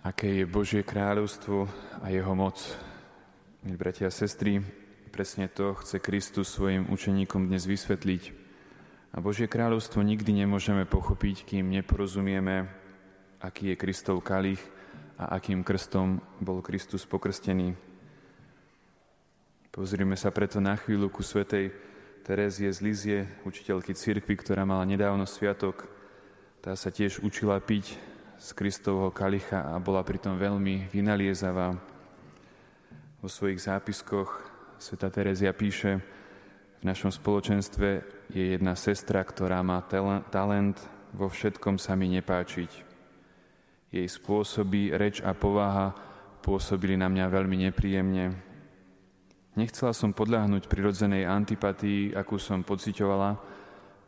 aké je Božie kráľovstvo a jeho moc. Milí bratia a sestry, presne to chce Kristus svojim učeníkom dnes vysvetliť. A Božie kráľovstvo nikdy nemôžeme pochopiť, kým neporozumieme, aký je Kristov kalich a akým krstom bol Kristus pokrstený. Pozrime sa preto na chvíľu ku svetej Terezie z Lizie, učiteľky cirkvi, ktorá mala nedávno sviatok. Tá sa tiež učila piť z Kristovho kalicha a bola pritom veľmi vynaliezavá. Vo svojich zápiskoch sveta Terezia píše, v našom spoločenstve je jedna sestra, ktorá má talent vo všetkom sa mi nepáčiť. Jej spôsoby, reč a povaha pôsobili na mňa veľmi nepríjemne. Nechcela som podľahnuť prirodzenej antipatii, akú som pocitovala,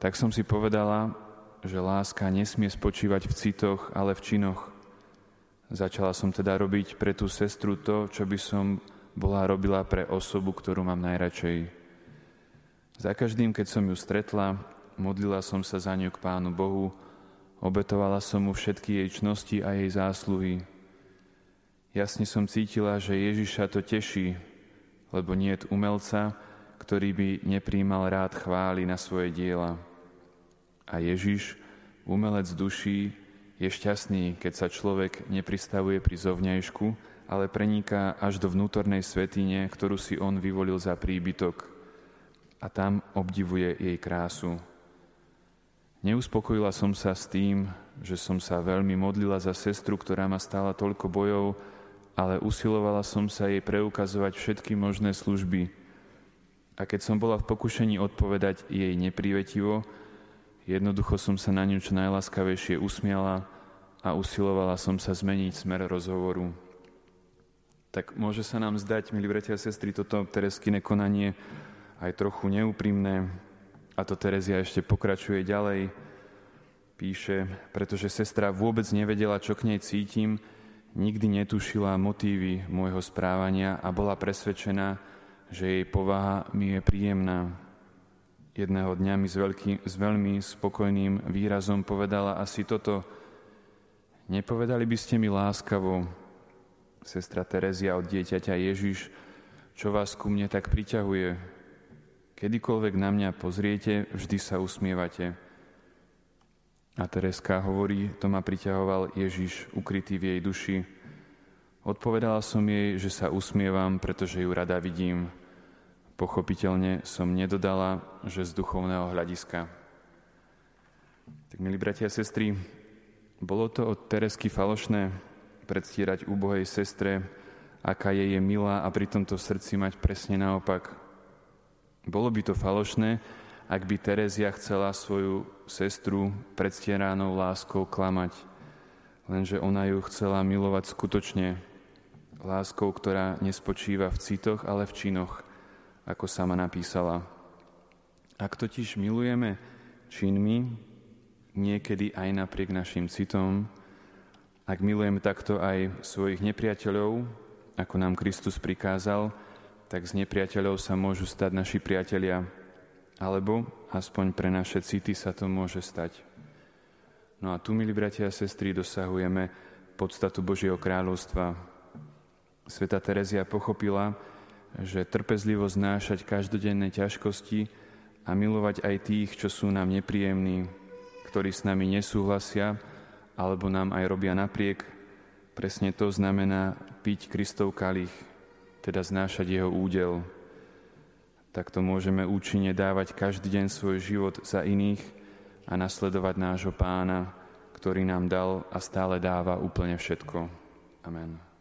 tak som si povedala, že láska nesmie spočívať v citoch, ale v činoch. Začala som teda robiť pre tú sestru to, čo by som bola robila pre osobu, ktorú mám najradšej. Za každým, keď som ju stretla, modlila som sa za ňu k Pánu Bohu, obetovala som mu všetky jej čnosti a jej zásluhy. Jasne som cítila, že Ježiša to teší, lebo nie je umelca, ktorý by nepríjmal rád chvály na svoje diela. A Ježiš, umelec duší, je šťastný, keď sa človek nepristavuje pri zovňajšku, ale preniká až do vnútornej svetine, ktorú si on vyvolil za príbytok a tam obdivuje jej krásu. Neuspokojila som sa s tým, že som sa veľmi modlila za sestru, ktorá ma stála toľko bojov, ale usilovala som sa jej preukazovať všetky možné služby. A keď som bola v pokušení odpovedať jej neprívetivo, Jednoducho som sa na ňu čo najláskavejšie usmiala a usilovala som sa zmeniť smer rozhovoru. Tak môže sa nám zdať, milí bratia a sestry, toto Tereskine konanie aj trochu neúprimné. A to Terezia ešte pokračuje ďalej. Píše, pretože sestra vôbec nevedela, čo k nej cítim, nikdy netušila motívy môjho správania a bola presvedčená, že jej povaha mi je príjemná jedného dňa mi s, veľký, s veľmi spokojným výrazom povedala asi toto. Nepovedali by ste mi láskavo, sestra Terezia od dieťaťa Ježiš, čo vás ku mne tak priťahuje. Kedykoľvek na mňa pozriete, vždy sa usmievate. A Tereska hovorí, to ma priťahoval Ježiš, ukrytý v jej duši. Odpovedala som jej, že sa usmievam, pretože ju rada vidím. Pochopiteľne som nedodala, že z duchovného hľadiska. Tak, milí bratia a sestry, bolo to od Teresky falošné predstierať úbohej sestre, aká je je milá a pri tomto srdci mať presne naopak. Bolo by to falošné, ak by Terezia chcela svoju sestru predstieranou láskou klamať, lenže ona ju chcela milovať skutočne, láskou, ktorá nespočíva v citoch, ale v činoch – ako sama napísala. Ak totiž milujeme činmi, niekedy aj napriek našim citom, ak milujeme takto aj svojich nepriateľov, ako nám Kristus prikázal, tak z nepriateľov sa môžu stať naši priatelia, alebo aspoň pre naše city sa to môže stať. No a tu, milí bratia a sestry, dosahujeme podstatu Božieho kráľovstva. Sveta Terezia pochopila, že trpezlivo znášať každodenné ťažkosti a milovať aj tých, čo sú nám nepríjemní, ktorí s nami nesúhlasia alebo nám aj robia napriek, presne to znamená piť Kristov kalich, teda znášať jeho údel. Takto môžeme účinne dávať každý deň svoj život za iných a nasledovať nášho pána, ktorý nám dal a stále dáva úplne všetko. Amen.